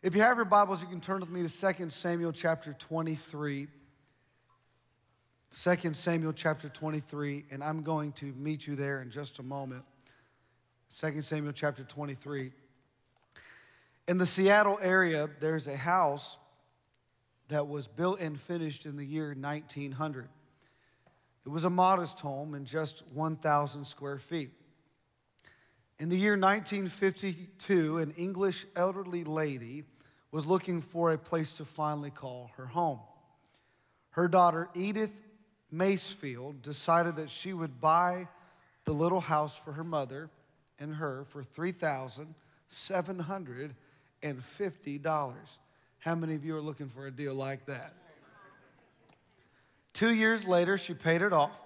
If you have your Bibles, you can turn with me to 2 Samuel chapter 23. 2 Samuel chapter 23, and I'm going to meet you there in just a moment. 2 Samuel chapter 23. In the Seattle area, there's a house that was built and finished in the year 1900. It was a modest home in just 1,000 square feet. In the year 1952, an English elderly lady was looking for a place to finally call her home. Her daughter, Edith Macefield, decided that she would buy the little house for her mother and her for $3,750. How many of you are looking for a deal like that? Two years later, she paid it off.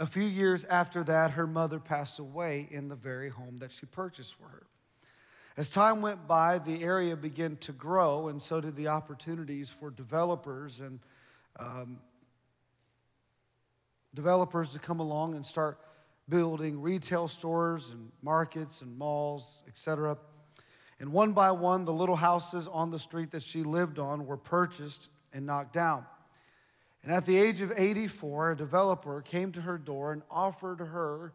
A few years after that, her mother passed away in the very home that she purchased for her. As time went by, the area began to grow, and so did the opportunities for developers and um, developers to come along and start building retail stores and markets and malls, etc. And one by one, the little houses on the street that she lived on were purchased and knocked down. And at the age of 84, a developer came to her door and offered her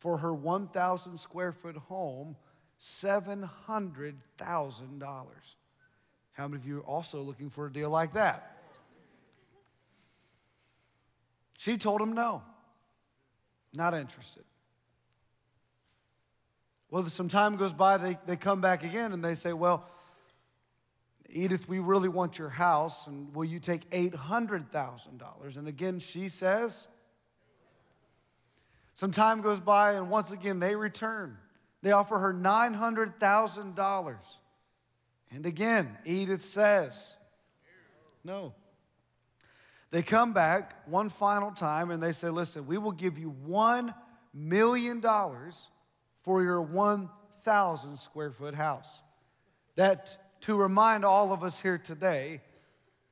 for her 1,000 square foot home $700,000. How many of you are also looking for a deal like that? She told him no, not interested. Well, some time goes by, they, they come back again and they say, Well, Edith, we really want your house, and will you take $800,000? And again, she says, Some time goes by, and once again, they return. They offer her $900,000. And again, Edith says, No. They come back one final time and they say, Listen, we will give you $1 million for your 1,000 square foot house. That to remind all of us here today,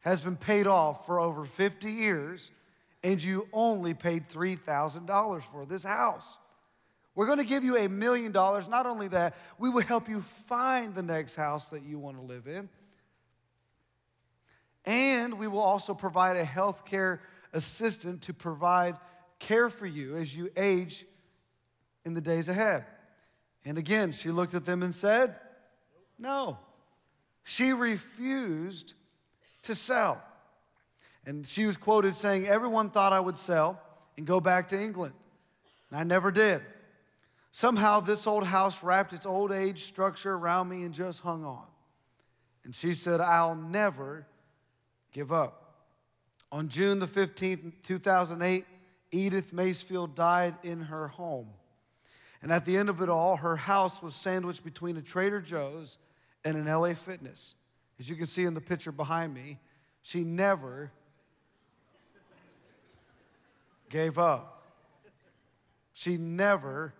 has been paid off for over 50 years, and you only paid $3,000 for this house. We're going to give you a million dollars. Not only that, we will help you find the next house that you want to live in. And we will also provide a health care assistant to provide care for you as you age in the days ahead. And again, she looked at them and said, No. She refused to sell. And she was quoted saying, Everyone thought I would sell and go back to England. And I never did. Somehow, this old house wrapped its old age structure around me and just hung on. And she said, I'll never give up. On June the 15th, 2008, Edith Macefield died in her home. And at the end of it all, her house was sandwiched between a Trader Joe's and an LA Fitness. As you can see in the picture behind me, she never gave up. She never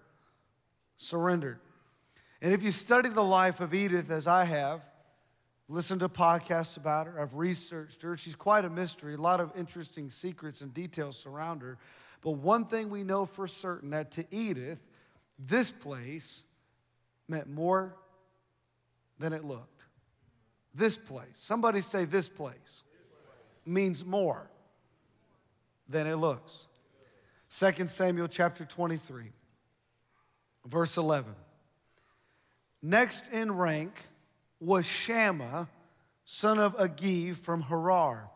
surrendered. And if you study the life of Edith as I have, listened to podcasts about her, I've researched her, she's quite a mystery, a lot of interesting secrets and details surround her. But one thing we know for certain that to Edith, this place meant more than it looked. This place, somebody say this place, means more than it looks. 2 Samuel chapter 23, verse 11. Next in rank was Shammah, son of Agee from Harar.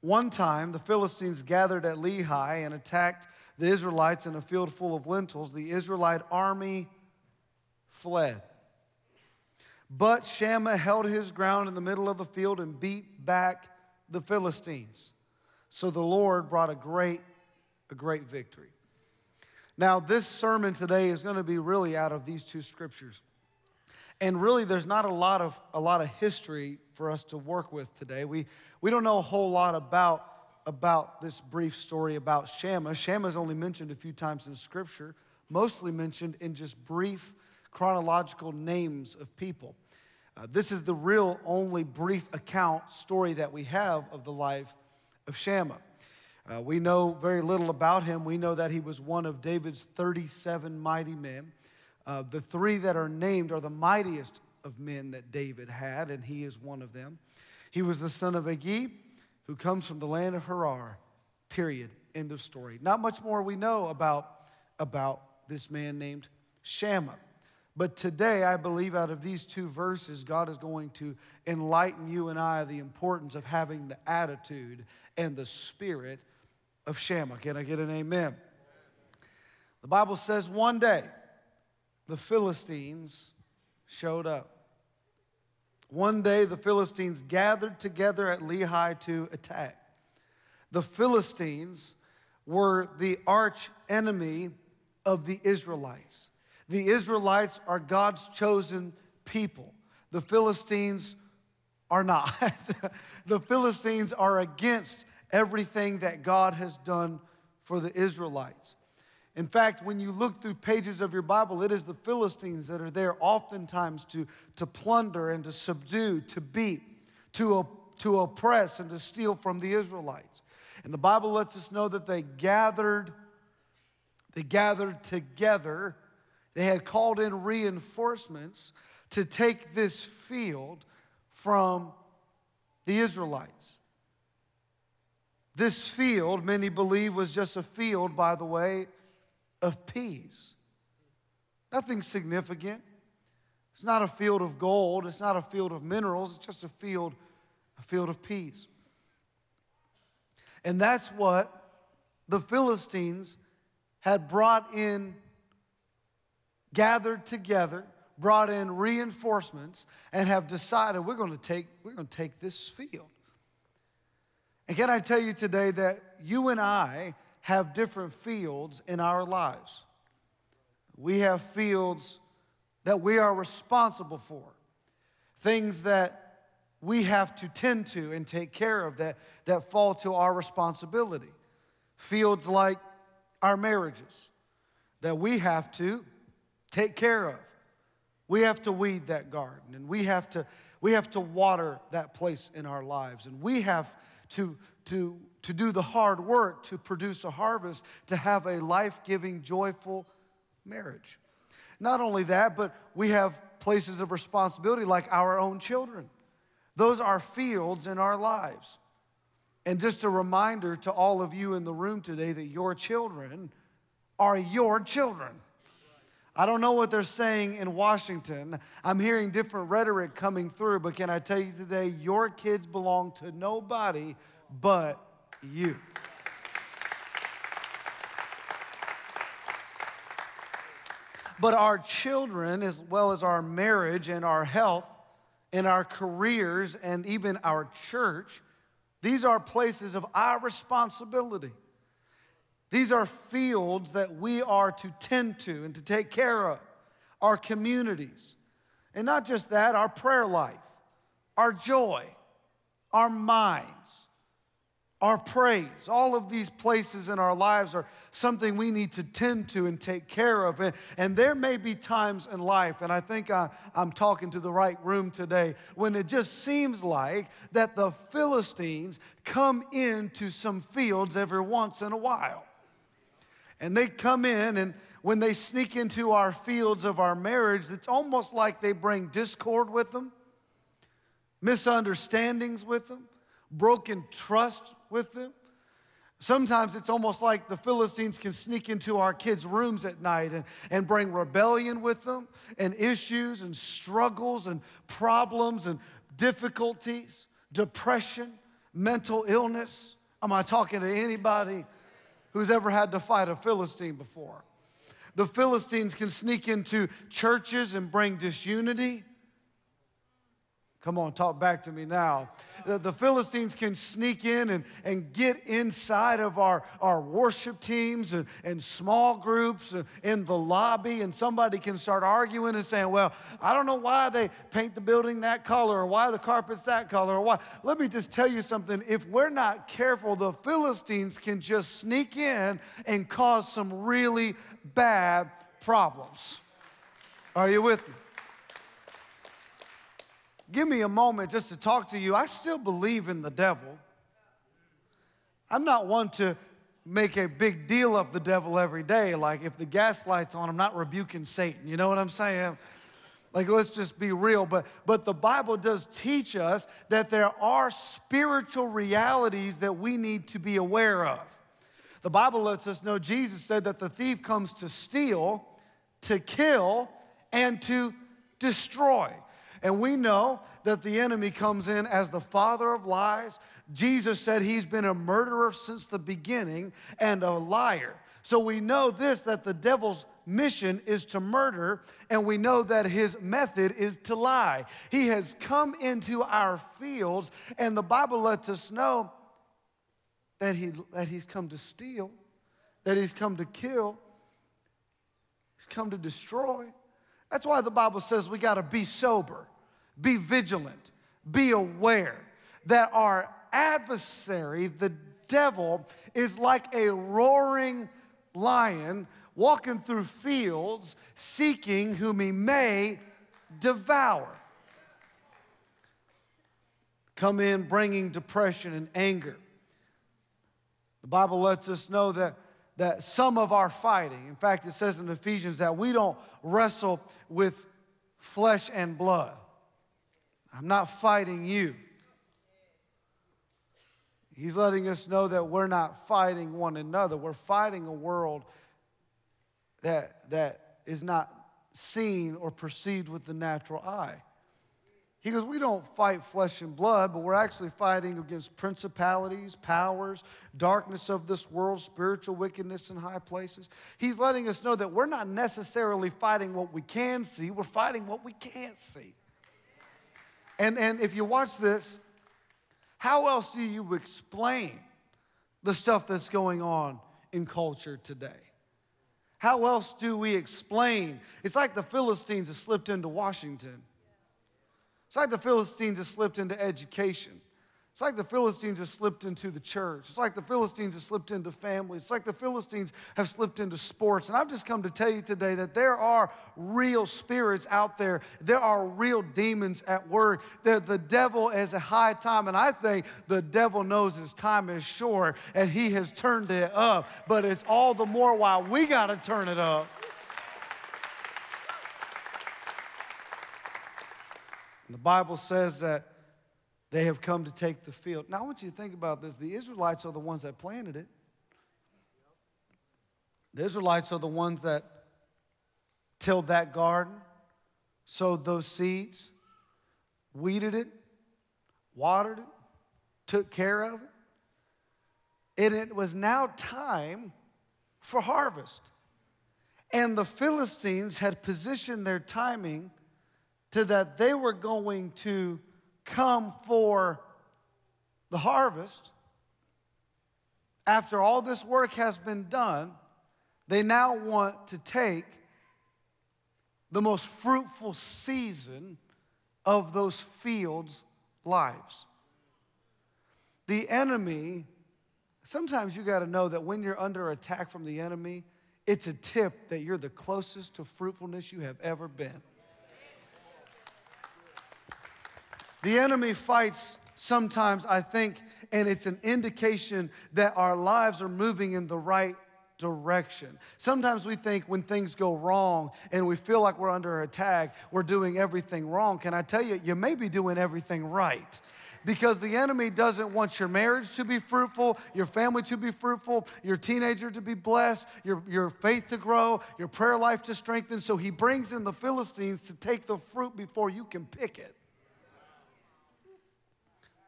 One time, the Philistines gathered at Lehi and attacked the Israelites in a field full of lentils. The Israelite army fled. But Shammah held his ground in the middle of the field and beat back the Philistines. So the Lord brought a great, a great victory. Now, this sermon today is going to be really out of these two scriptures. And really, there's not a lot of, a lot of history for us to work with today. We, we don't know a whole lot about, about this brief story about Shammah. Shammah is only mentioned a few times in Scripture, mostly mentioned in just brief chronological names of people. Uh, this is the real only brief account story that we have of the life of Shammah. Uh, we know very little about him. We know that he was one of David's 37 mighty men. Uh, the three that are named are the mightiest of men that David had, and he is one of them. He was the son of Agee, who comes from the land of Harar. Period. End of story. Not much more we know about, about this man named Shammah. But today, I believe out of these two verses, God is going to enlighten you and I the importance of having the attitude and the spirit of Shammah. Can I get an amen? The Bible says one day the Philistines showed up. One day the Philistines gathered together at Lehi to attack. The Philistines were the arch enemy of the Israelites. The Israelites are God's chosen people. The Philistines are not. the Philistines are against everything that God has done for the Israelites. In fact, when you look through pages of your Bible, it is the Philistines that are there oftentimes to, to plunder and to subdue, to beat, to, to oppress, and to steal from the Israelites. And the Bible lets us know that they gathered, they gathered together they had called in reinforcements to take this field from the Israelites. This field, many believe, was just a field, by the way, of peas. Nothing significant. It's not a field of gold, it's not a field of minerals, it's just a field, a field of peas. And that's what the Philistines had brought in gathered together, brought in reinforcements, and have decided we're going to take, we're going to take this field. And can I tell you today that you and I have different fields in our lives? We have fields that we are responsible for, things that we have to tend to and take care of that, that fall to our responsibility. Fields like our marriages that we have to take care of. We have to weed that garden and we have to, we have to water that place in our lives. And we have to, to, to do the hard work to produce a harvest to have a life giving, joyful marriage. Not only that, but we have places of responsibility like our own children. Those are fields in our lives. And just a reminder to all of you in the room today that your children are your children. I don't know what they're saying in Washington. I'm hearing different rhetoric coming through, but can I tell you today, your kids belong to nobody but you. But our children, as well as our marriage and our health and our careers and even our church, these are places of our responsibility. These are fields that we are to tend to and to take care of, our communities. And not just that, our prayer life, our joy, our minds, our praise. All of these places in our lives are something we need to tend to and take care of. And, and there may be times in life, and I think I, I'm talking to the right room today, when it just seems like that the Philistines come into some fields every once in a while. And they come in, and when they sneak into our fields of our marriage, it's almost like they bring discord with them, misunderstandings with them, broken trust with them. Sometimes it's almost like the Philistines can sneak into our kids' rooms at night and, and bring rebellion with them, and issues, and struggles, and problems, and difficulties, depression, mental illness. Am I talking to anybody who's ever had to fight a Philistine before. The Philistines can sneak into churches and bring disunity. Come on, talk back to me now. The, the, Philistines can sneak in and, and get inside of our, our worship teams and, and small groups in the lobby, and somebody can start arguing and saying, Well, I don't know why they paint the building that color or why the carpet's that color or why. Let me just tell you something. If we're not careful, the Philistines can just sneak in and cause some really bad problems. Are you with me? Give me a moment just to talk to you. I still believe in the devil. I'm not one to make a big deal of the devil every day. Like if the gas light's on, I'm not rebuking Satan. You know what I'm saying? Like, let's just be real. But, but the Bible does teach us that there are spiritual realities that we need to be aware of. The Bible lets us know Jesus said that the thief comes to steal, to kill, and to destroy. And we know that the enemy comes in as the father of lies. Jesus said he's been a murderer since the beginning and a liar. So we know this that the devil's mission is to murder, and we know that his method is to lie. He has come into our fields, and the Bible lets us know that, he, that he's come to steal, that he's come to kill, he's come to destroy. That's why the Bible says we got to be sober, be vigilant, be aware that our adversary, the devil, is like a roaring lion walking through fields seeking whom he may devour. Come in bringing depression and anger. The Bible lets us know that, that some of our fighting, in fact, it says in Ephesians that we don't wrestle with flesh and blood. I'm not fighting you. He's letting us know that we're not fighting one another. We're fighting a world that, that is not seen or perceived with the natural eye. He goes, We don't fight flesh and blood, but we're actually fighting against principalities, powers, darkness of this world, spiritual wickedness in high places. He's letting us know that we're not necessarily fighting what we can see, we're fighting what we can't see. And, and if you watch this, how else do you explain the stuff that's going on in culture today? How else do we explain? It's like the Philistines have slipped into Washington. It's like the Philistines have slipped into education. It's like the Philistines have slipped into the church. It's like the Philistines have slipped into families. It's like the Philistines have slipped into sports. And I've just come to tell you today that there are real spirits out there. There are real demons at work. That the devil is a high time. And I think the devil knows his time is short and he has turned it up. But it's all the more why we got to turn it up. And the Bible says that they have come to take the field. Now, I want you to think about this. The Israelites are the ones that planted it, the Israelites are the ones that tilled that garden, sowed those seeds, weeded it, watered it, took care of it. And it was now time for harvest. And the Philistines had positioned their timing to that they were going to come for the harvest, after all this work has been done, they now want to take the most fruitful season of those fields' lives. The enemy, sometimes you got to know that when you're under attack from the enemy, it's a tip that you're the closest to fruitfulness you have ever been. The enemy fights sometimes, I think, and it's an indication that our lives are moving in the right direction. Sometimes we think when things go wrong and we feel like we're under attack, we're doing everything wrong. Can I tell you, you may be doing everything right because the enemy doesn't want your marriage to be fruitful, your family to be fruitful, your teenager to be blessed, your, your faith to grow, your prayer life to strengthen. So he brings in the Philistines to take the fruit before you can pick it.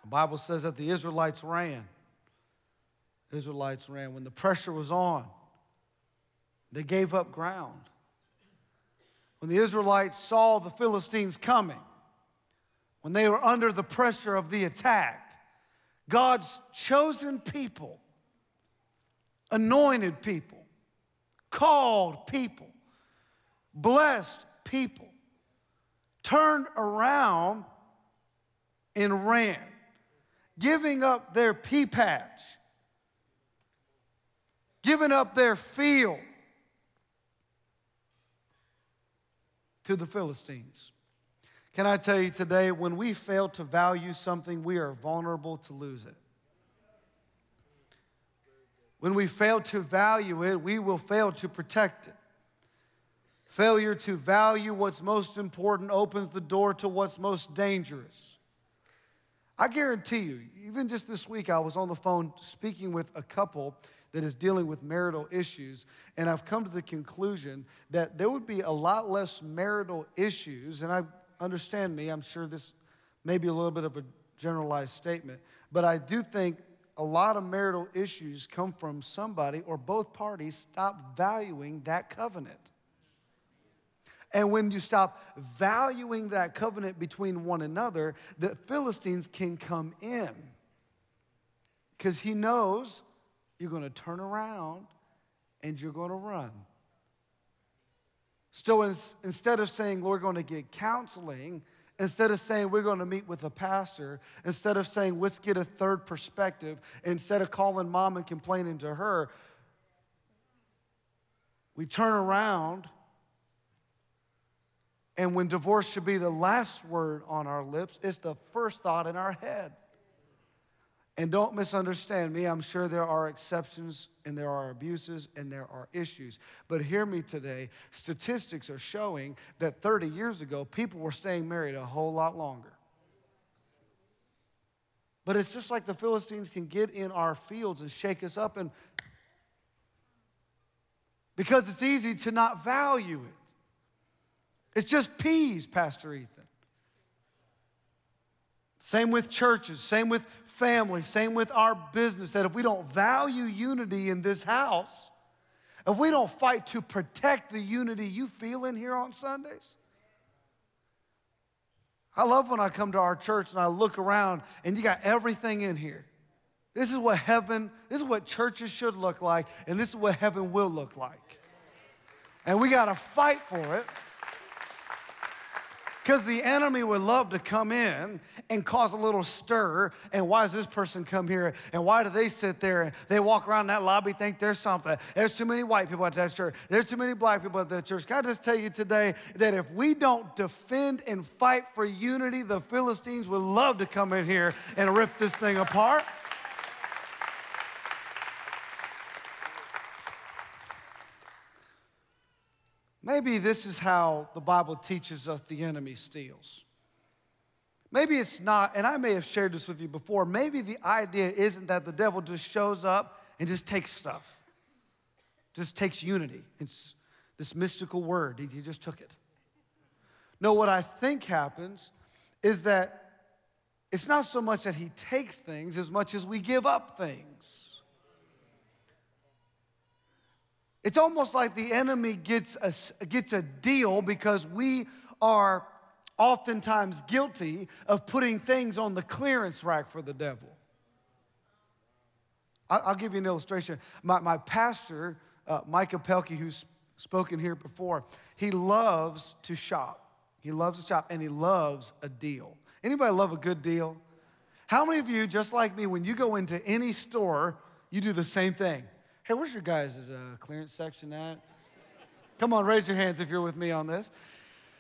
The Bible says that the Israelites ran. Israelites ran. When the pressure was on, they gave up ground. When the Israelites saw the Philistines coming, when they were under the pressure of the attack, God's chosen people, anointed people, called people, blessed people, turned around and ran giving up their pea patch, giving up their field to the Philistines. Can I tell you today, when we fail to value something, we are vulnerable to lose it. When we fail to value it, we will fail to protect it. Failure to value what's most important opens the door to what's most dangerous. I guarantee you, even just this week, I was on the phone speaking with a couple that is dealing with marital issues, and I've come to the conclusion that there would be a lot less marital issues, and I understand me, I'm sure this may be a little bit of a generalized statement, but I do think a lot of marital issues come from somebody or both parties stop valuing that covenant. And when you stop valuing that covenant between one another, the Philistines can come in. Because he knows you're going to turn around and you're going to run. So instead of saying we're going to get counseling, instead of saying we're going to meet with a pastor, instead of saying let's get a third perspective, instead of calling mom and complaining to her, we turn around and when divorce should be the last word on our lips, it's the first thought in our head. And don't misunderstand me, I'm sure there are exceptions and there are abuses and there are issues. But hear me today statistics are showing that 30 years ago, people were staying married a whole lot longer. But it's just like the Philistines can get in our fields and shake us up, and because it's easy to not value it. It's just peas, Pastor Ethan. Same with churches, same with family, same with our business. That if we don't value unity in this house, if we don't fight to protect the unity you feel in here on Sundays, I love when I come to our church and I look around and you got everything in here. This is what heaven, this is what churches should look like, and this is what heaven will look like. And we got to fight for it. Because the enemy would love to come in and cause a little stir. And why does this person come here? And why do they sit there? And They walk around that lobby, think there's something. There's too many white people at that church. There's too many black people at that church. Can I just tell you today that if we don't defend and fight for unity, the Philistines would love to come in here and rip this thing apart. Maybe this is how the Bible teaches us the enemy steals. Maybe it's not, and I may have shared this with you before. Maybe the idea isn't that the devil just shows up and just takes stuff, just takes unity. It's this mystical word, he just took it. No, what I think happens is that it's not so much that he takes things as much as we give up things. It's almost like the enemy gets a, gets a deal because we are oftentimes guilty of putting things on the clearance rack for the devil. I'll give you an illustration. My, my pastor, uh, Micah Pelkey, who's spoken here before, he loves to shop. He loves to shop and he loves a deal. Anybody love a good deal? How many of you, just like me, when you go into any store, you do the same thing? Hey, where's your guys' uh, clearance section at? Come on, raise your hands if you're with me on this.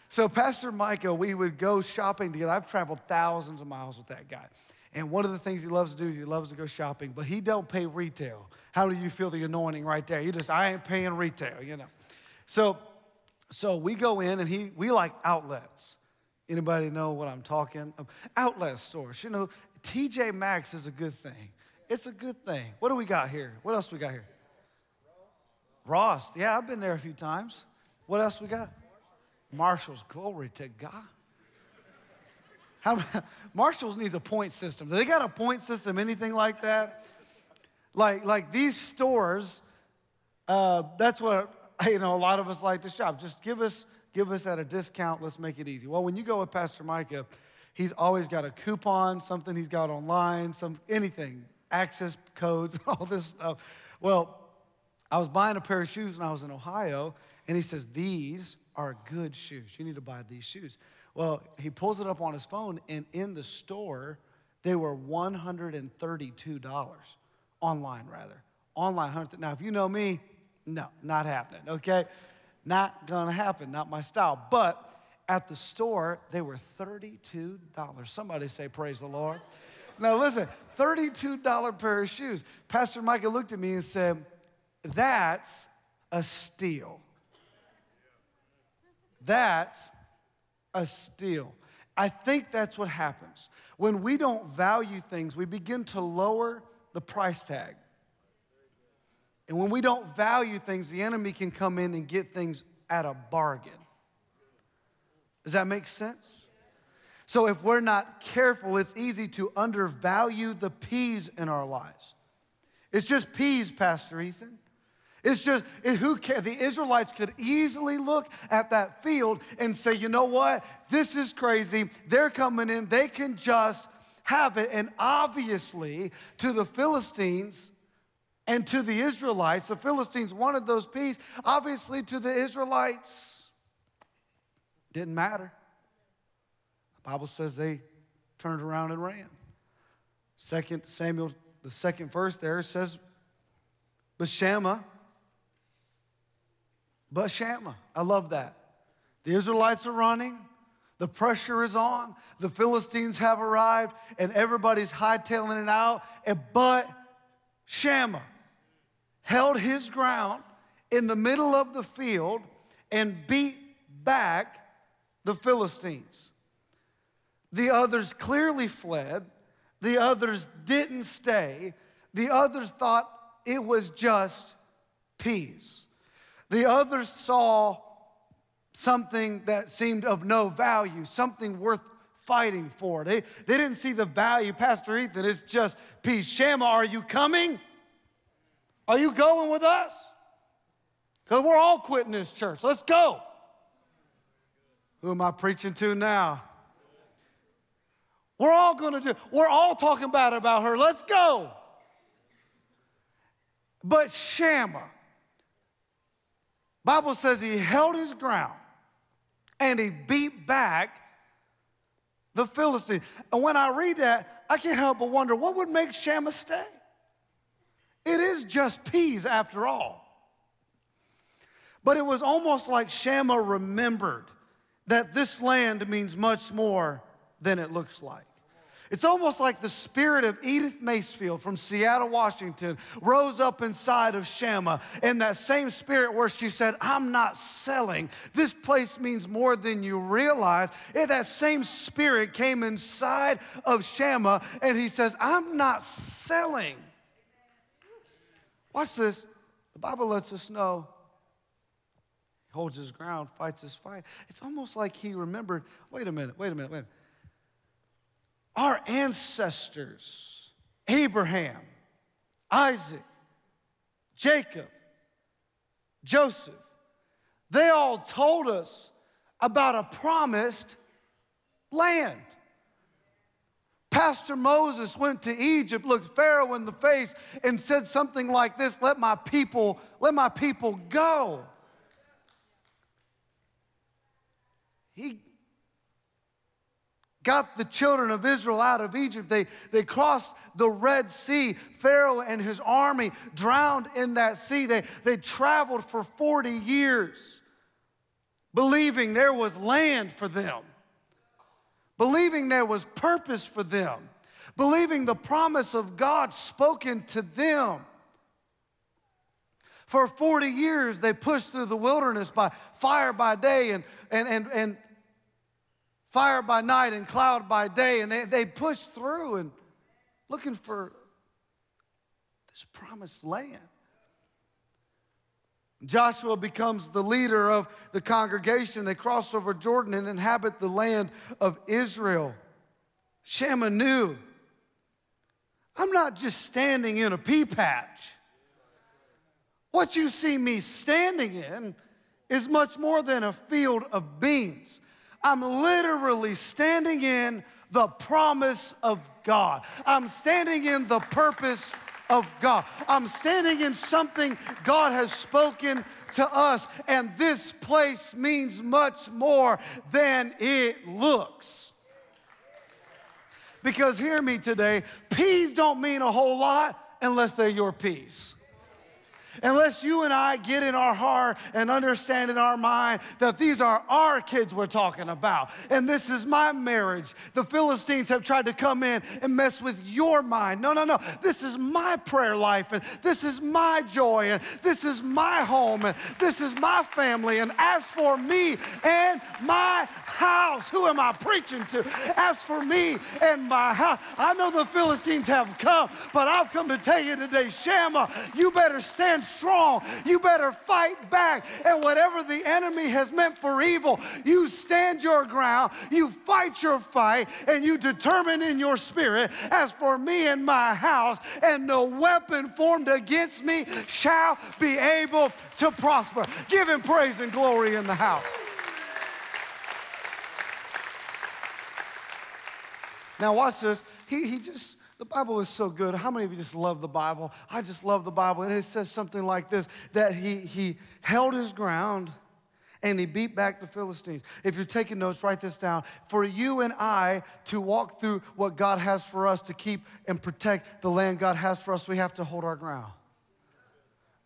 So, Pastor Michael, we would go shopping together. I've traveled thousands of miles with that guy. And one of the things he loves to do is he loves to go shopping, but he don't pay retail. How do you feel the anointing right there? You just, I ain't paying retail, you know. So, so we go in and he, we like outlets. Anybody know what I'm talking? Outlet stores. You know, TJ Maxx is a good thing. It's a good thing. What do we got here? What else we got here? Ross. Yeah, I've been there a few times. What else we got? Marshall's. Glory to God. How, Marshall's needs a point system. Do they got a point system, anything like that? Like, like these stores, uh, that's what you know. A lot of us like to shop. Just give us, give us at a discount. Let's make it easy. Well, when you go with Pastor Micah, he's always got a coupon, something he's got online, some anything, access codes, all this stuff. Well, I was buying a pair of shoes when I was in Ohio, and he says, These are good shoes. You need to buy these shoes. Well, he pulls it up on his phone, and in the store, they were $132. Online, rather. Online. 100. Now, if you know me, no, not happening, okay? Not gonna happen, not my style. But at the store, they were $32. Somebody say, Praise the Lord. Now, listen, $32 pair of shoes. Pastor Micah looked at me and said, that's a steal. That's a steal. I think that's what happens. When we don't value things, we begin to lower the price tag. And when we don't value things, the enemy can come in and get things at a bargain. Does that make sense? So if we're not careful, it's easy to undervalue the peas in our lives. It's just peas, Pastor Ethan. It's just, it, who cares? The Israelites could easily look at that field and say, you know what? This is crazy. They're coming in. They can just have it. And obviously, to the Philistines and to the Israelites, the Philistines wanted those peas. Obviously, to the Israelites, didn't matter. The Bible says they turned around and ran. Second Samuel, the second verse there says, But Shammah but Shammah. I love that. The Israelites are running, the pressure is on, the Philistines have arrived, and everybody's hightailing it out. And but Shammah held his ground in the middle of the field and beat back the Philistines. The others clearly fled. The others didn't stay. The others thought it was just peace. The others saw something that seemed of no value, something worth fighting for. They, they didn't see the value. Pastor Ethan, it's just peace. Shammah, are you coming? Are you going with us? Because we're all quitting this church. Let's go. Who am I preaching to now? We're all going to do, we're all talking bad about her. Let's go. But Shammah, Bible says he held his ground and he beat back the Philistines. And when I read that, I can't help but wonder what would make Shammah stay? It is just peas after all. But it was almost like Shammah remembered that this land means much more than it looks like. It's almost like the spirit of Edith Macefield from Seattle, Washington, rose up inside of Shammah. in that same spirit where she said, I'm not selling. This place means more than you realize. And that same spirit came inside of Shammah and he says, I'm not selling. Watch this. The Bible lets us know he holds his ground, fights his fight. It's almost like he remembered wait a minute, wait a minute, wait a minute. Our ancestors, Abraham, Isaac, Jacob, Joseph, they all told us about a promised land. Pastor Moses went to Egypt, looked Pharaoh in the face, and said something like this: Let my people, let my people go. He got the children of Israel out of Egypt. They, they crossed the Red Sea. Pharaoh and his army drowned in that sea. They, they traveled for 40 years, believing there was land for them, believing there was purpose for them, believing the promise of God spoken to them. For 40 years, they pushed through the wilderness by fire by day and, and, and, and fire by night and cloud by day. And they, they pushed through and looking for this promised land. Joshua becomes the leader of the congregation. They cross over Jordan and inhabit the land of Israel. Shammah knew I'm not just standing in a pea patch. What you see me standing in is much more than a field of beans. I'm literally standing in the promise of God. I'm standing in the purpose of God. I'm standing in something God has spoken to us, and this place means much more than it looks. Because hear me today, peas don't mean a whole lot unless they're your peas. Unless you and I get in our heart and understand in our mind that these are our kids we're talking about, and this is my marriage. The Philistines have tried to come in and mess with your mind. No, no, no. This is my prayer life, and this is my joy, and this is my home, and this is my family. And as for me and my house, who am I preaching to? As for me and my house, I know the Philistines have come, but I've come to tell you today, Shammah, you better stand strong. You better fight back. And whatever the enemy has meant for evil, you stand your ground, you fight your fight, and you determine in your spirit, as for me and my house, and no weapon formed against me shall be able to prosper. Give him praise and glory in the house. Now, watch this. He, he just the Bible is so good. How many of you just love the Bible? I just love the Bible. And it says something like this that he, he held his ground and he beat back the Philistines. If you're taking notes, write this down. For you and I to walk through what God has for us to keep and protect the land God has for us, we have to hold our ground.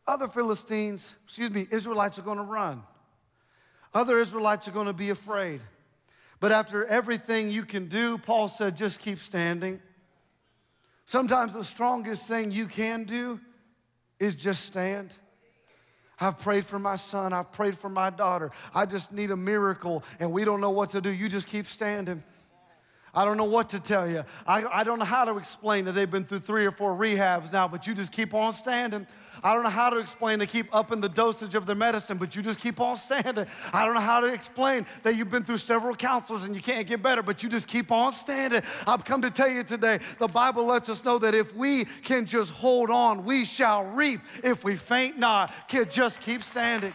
Other Philistines, excuse me, Israelites are going to run. Other Israelites are going to be afraid. But after everything you can do, Paul said, just keep standing. Sometimes the strongest thing you can do is just stand. I've prayed for my son. I've prayed for my daughter. I just need a miracle, and we don't know what to do. You just keep standing. I don't know what to tell you. I, I don't know how to explain that they've been through three or four rehabs now, but you just keep on standing. I don't know how to explain they keep upping the dosage of their medicine, but you just keep on standing. I don't know how to explain that you've been through several counselors and you can't get better, but you just keep on standing. I've come to tell you today the Bible lets us know that if we can just hold on, we shall reap. If we faint not, kid, just keep standing.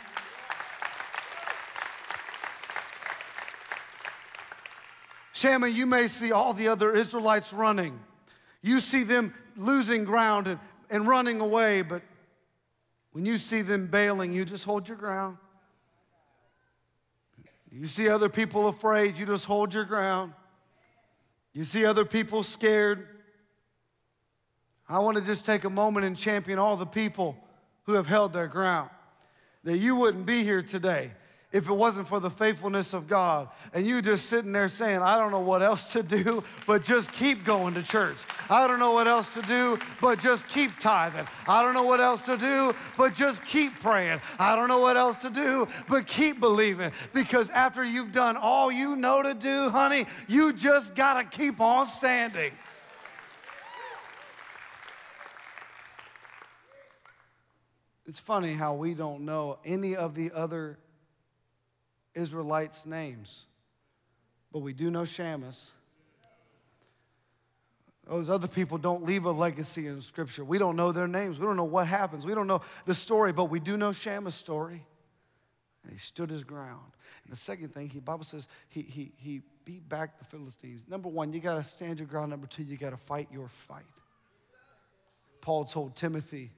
Shammah, you may see all the other Israelites running. You see them losing ground and, and running away, but when you see them bailing, you just hold your ground. You see other people afraid, you just hold your ground. You see other people scared. I want to just take a moment and champion all the people who have held their ground. That you wouldn't be here today if it wasn't for the faithfulness of God. And you just sitting there saying, I don't know what else to do, but just keep going to church. I don't know what else to do, but just keep tithing. I don't know what else to do, but just keep praying. I don't know what else to do, but keep believing. Because after you've done all you know to do, honey, you just got to keep on standing. It's funny how we don't know any of the other Israelites' names, but we do know Shammah's. Those other people don't leave a legacy in Scripture. We don't know their names. We don't know what happens. We don't know the story, but we do know Shammah's story. And he stood his ground. And the second thing, the Bible says he, he, he beat back the Philistines. Number one, you got to stand your ground. Number two, you got to fight your fight. Paul told Timothy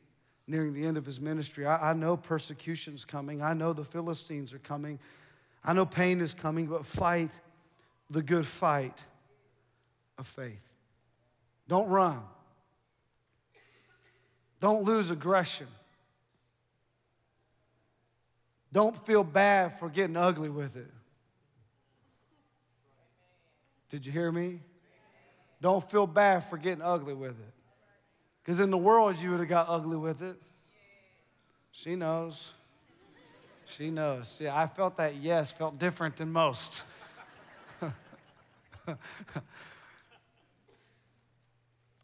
nearing the end of his ministry, I, I know persecution's coming. I know the Philistines are coming. I know pain is coming, but fight the good fight of faith. Don't run. Don't lose aggression. Don't feel bad for getting ugly with it. Did you hear me? Don't feel bad for getting ugly with it. Because in the world, you would have got ugly with it. She knows. She knows. See, I felt that yes felt different than most. but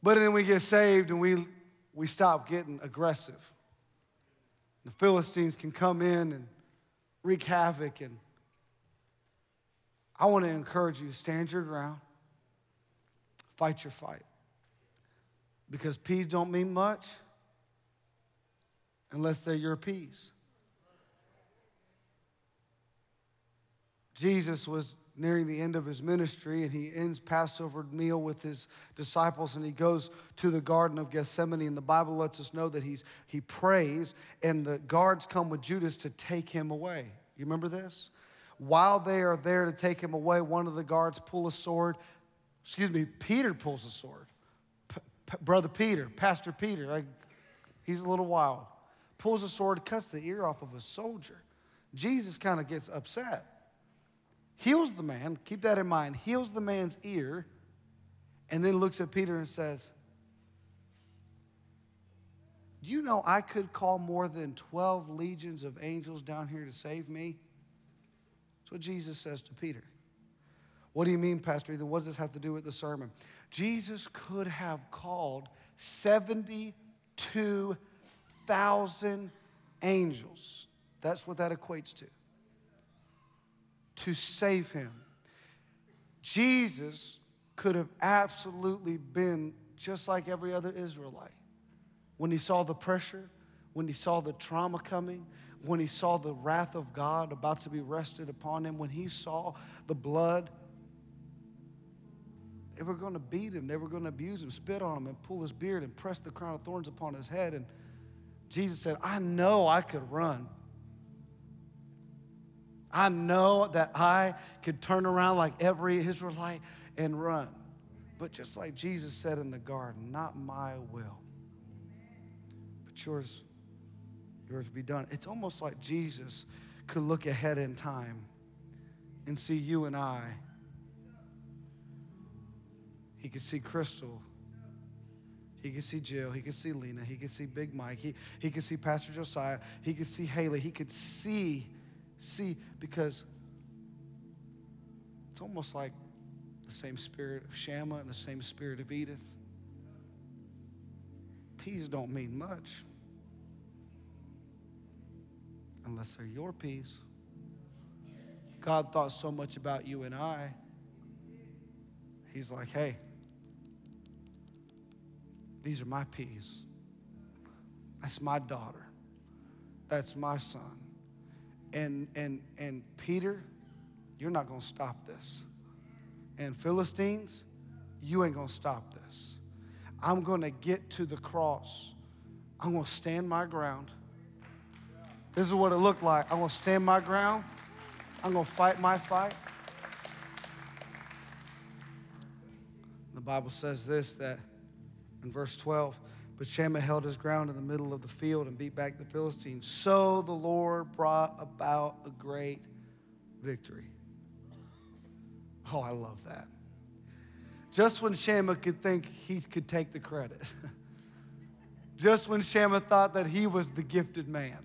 then we get saved and we, we stop getting aggressive. The Philistines can come in and wreak havoc. And I want to encourage you stand your ground, fight your fight. Because peas don't mean much unless they're your peas. Jesus was nearing the end of his ministry and he ends Passover meal with his disciples and he goes to the Garden of Gethsemane. And the Bible lets us know that he's, he prays and the guards come with Judas to take him away. You remember this? While they are there to take him away, one of the guards pull a sword. Excuse me, Peter pulls a sword. P- P- Brother Peter, Pastor Peter, he's a little wild. pulls a sword, cuts the ear off of a soldier. Jesus kind of gets upset. Heals the man, keep that in mind, heals the man's ear, and then looks at Peter and says, Do you know I could call more than 12 legions of angels down here to save me? That's what Jesus says to Peter. What do you mean, Pastor Ethan? What does this have to do with the sermon? Jesus could have called 72,000 angels. That's what that equates to. To save him. Jesus could have absolutely been just like every other Israelite. When he saw the pressure, when he saw the trauma coming, when he saw the wrath of God about to be rested upon him, when he saw the blood they were going to beat him. They were going to abuse him, spit on him, and pull his beard and press the crown of thorns upon his head. And Jesus said, I know I could run. I know that I could turn around like every Israelite and run. But just like Jesus said in the garden, not my will, but yours, yours be done. It's almost like Jesus could look ahead in time and see you and I he could see Crystal. He could see Jill. He could see Lena. He could see Big Mike. He, he could see Pastor Josiah. He could see Haley. He could see, see, because it's almost like the same spirit of Shammah and the same spirit of Edith. Peas don't mean much unless they're your peas. God thought so much about you and I. He's like, hey, these are my peas. That's my daughter. That's my son. And and and Peter, you're not going to stop this. And Philistines, you ain't going to stop this. I'm going to get to the cross. I'm going to stand my ground. This is what it looked like. I'm going to stand my ground. I'm going to fight my fight. The Bible says this that in verse 12. But Shammah held his ground in the middle of the field and beat back the Philistines. So the Lord brought about a great victory. Oh, I love that. Just when Shammah could think he could take the credit, just when Shammah thought that he was the gifted man,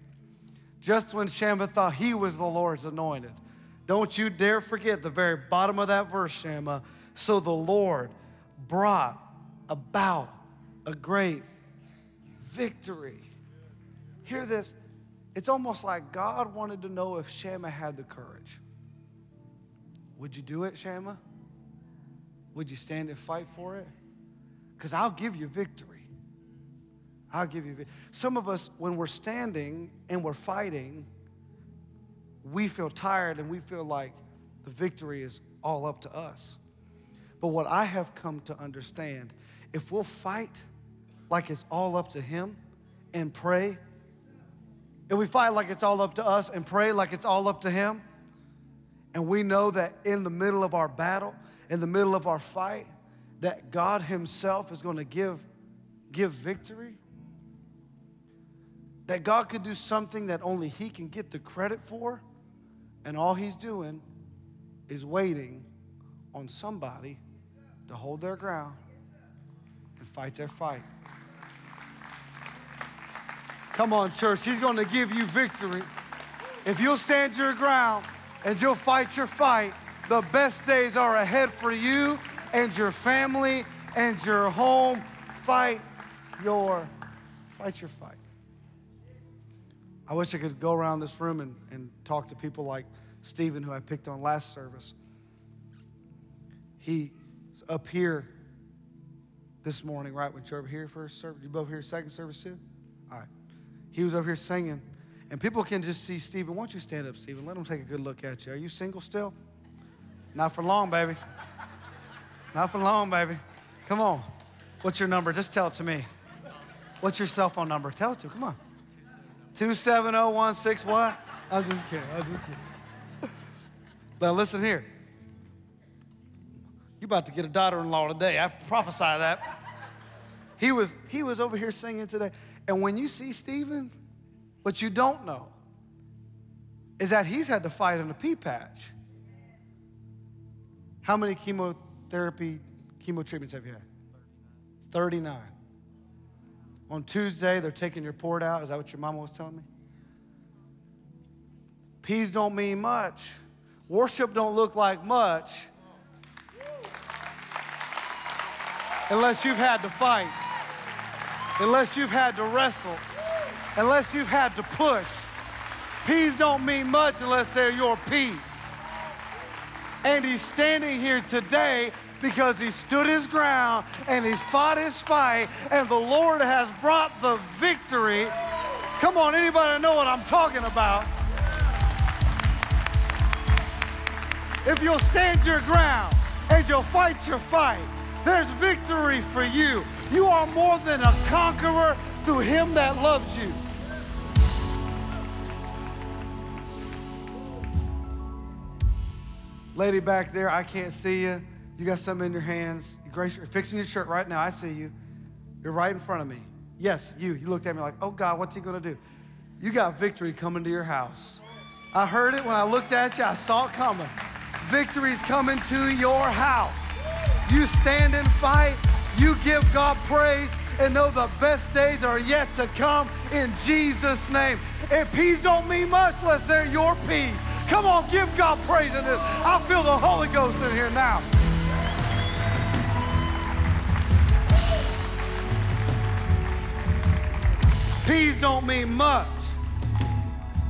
just when Shammah thought he was the Lord's anointed, don't you dare forget the very bottom of that verse, Shammah. So the Lord brought about a great victory. Hear this. It's almost like God wanted to know if Shammah had the courage. Would you do it, Shammah? Would you stand and fight for it? Because I'll give you victory. I'll give you. victory. Some of us, when we're standing and we're fighting, we feel tired and we feel like the victory is all up to us. But what I have come to understand, if we'll fight like it's all up to Him and pray, And we fight like it's all up to us and pray like it's all up to Him, and we know that in the middle of our battle, in the middle of our fight, that God Himself is going to give, give victory, that God could do something that only He can get the credit for, and all He's doing is waiting on somebody to hold their ground and fight their fight. Come on, church. He's going to give you victory. If you'll stand your ground and you'll fight your fight, the best days are ahead for you and your family and your home. Fight your fight your fight. I wish I could go around this room and, and talk to people like Stephen, who I picked on last service. He's up here this morning, right? When you're over here first service, you both here second service too? He was over here singing. And people can just see Stephen. Why don't you stand up, Stephen? Let them take a good look at you. Are you single still? Not for long, baby. Not for long, baby. Come on. What's your number? Just tell it to me. What's your cell phone number? Tell it to me. Come on. 270161. what? I'm just kidding. I'm just kidding. Now listen here. You're about to get a daughter-in-law today. I prophesy that. He was, he was over here singing today. And when you see Stephen, What you don't know is that he's had to fight in a pea patch. How many chemotherapy, chemo treatments have you had? 39. On Tuesday, they're taking your port out. Is that what your mama was telling me? Peas don't mean much. Worship don't look like much unless you've had to fight, unless you've had to wrestle, unless you've had to push. Peas don't mean much unless they're your peas. And he's standing here today because he stood his ground and he fought his fight, and the Lord has brought the victory. Come on, anybody know what I'm talking about? If you'll stand your ground and you'll fight your fight, there's victory for you. You are more than a conqueror through him that loves you. Lady back there, I can't see you. You got something in your hands. You're fixing your shirt right now. I see you. You're right in front of me. Yes, you. You looked at me like, oh God, what's he going to do? You got victory coming to your house. I heard it when I looked at you, I saw it coming. Victory's coming to your house. You stand and fight, you give God praise, and know the best days are yet to come in Jesus' name. And peace don't mean much unless they're your peace. Come on, give God praise in this. I feel the Holy Ghost in here now. Peace don't mean much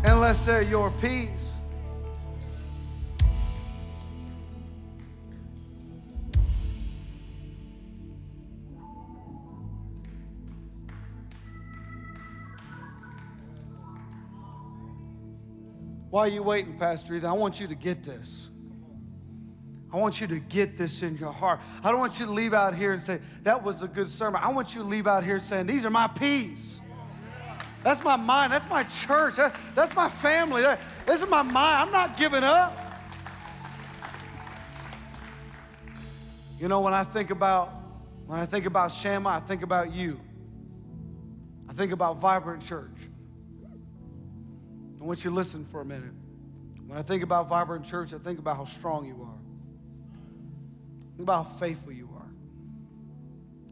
unless they're your peas. Why are you waiting, Pastor Ethan? I want you to get this. I want you to get this in your heart. I don't want you to leave out here and say, that was a good sermon. I want you to leave out here saying, these are my peas. That's my mind. That's my church. that's my family. this is my mind. I'm not giving up. You know, when I think about when I think about Shammah, I think about you. I think about vibrant church. I want you to listen for a minute. When I think about vibrant church, I think about how strong you are. Think about how faithful you are.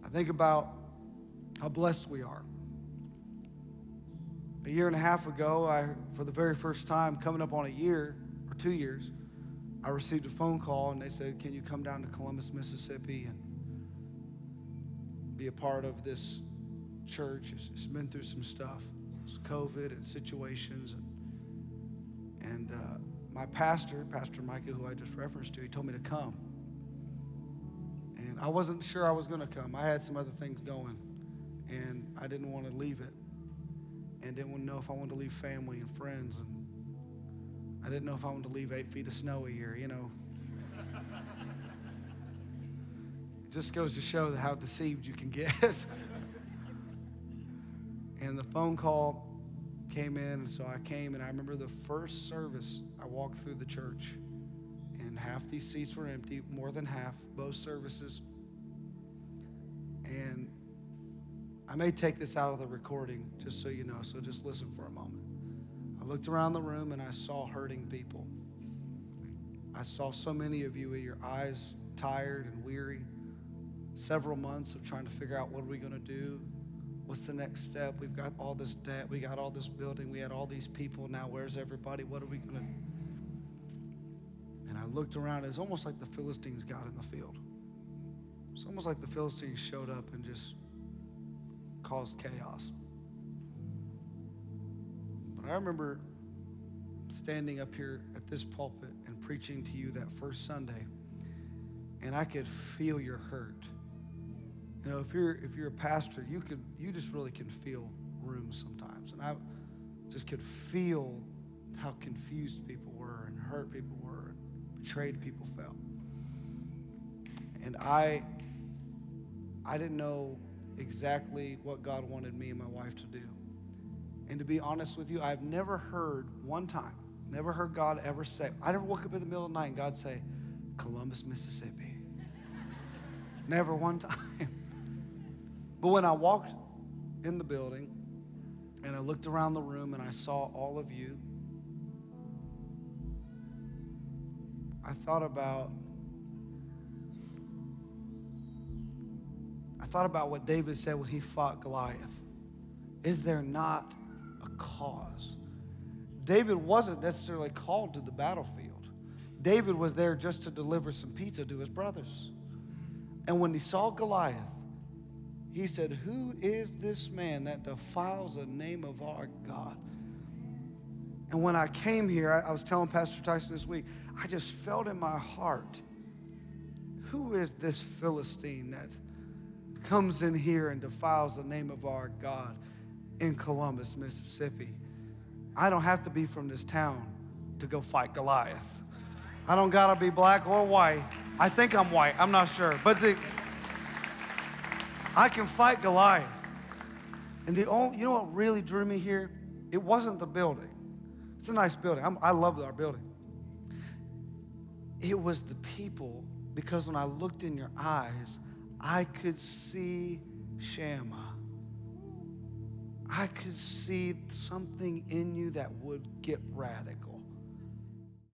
I think about how blessed we are. A year and a half ago, I, for the very first time, coming up on a year or two years, I received a phone call and they said, Can you come down to Columbus, Mississippi and be a part of this church? It's, it's been through some stuff. It's COVID and situations. And and uh, my pastor, Pastor Micah, who I just referenced to, he told me to come. And I wasn't sure I was going to come. I had some other things going, and I didn't want to leave it. And didn't know if I wanted to leave family and friends. And I didn't know if I wanted to leave eight feet of snow a year, you know. it just goes to show how deceived you can get. and the phone call came in, and so I came, and I remember the first service, I walked through the church, and half these seats were empty, more than half, both services. And I may take this out of the recording, just so you know, so just listen for a moment. I looked around the room and I saw hurting people. I saw so many of you with your eyes tired and weary, several months of trying to figure out what are we going to do, What's the next step? We've got all this debt. We got all this building. We had all these people. Now, where's everybody? What are we going to? And I looked around. It's almost like the Philistines got in the field. It's almost like the Philistines showed up and just caused chaos. But I remember standing up here at this pulpit and preaching to you that first Sunday, and I could feel your hurt. You know, if you're if you're a pastor, you could you just really can feel rooms sometimes. And I just could feel how confused people were and hurt people were and betrayed people felt. And I I didn't know exactly what God wanted me and my wife to do. And to be honest with you, I've never heard one time, never heard God ever say, I never woke up in the middle of the night and God say, Columbus, Mississippi. never one time. But when I walked in the building, And I looked around the room and I saw all of you. I thought about I thought about what David said when he fought Goliath. Is there not a cause? David wasn't necessarily called to the battlefield. David was there just to deliver some pizza to his brothers. And when he saw Goliath, he said, Who is this man that defiles the name of our God? And when I came here, I, I was telling Pastor Tyson this week, I just felt in my heart, Who is this Philistine that comes in here and defiles the name of our God in Columbus, Mississippi? I don't have to be from this town to go fight Goliath. I don't got to be black or white. I think I'm white, I'm not sure. But the, I can fight Goliath. And the only, you know what really drew me here? It wasn't the building. It's a nice building. I'm, i love our building. It was the people because when I looked in your eyes, I could see Shammah. I could see something in you that would get radical.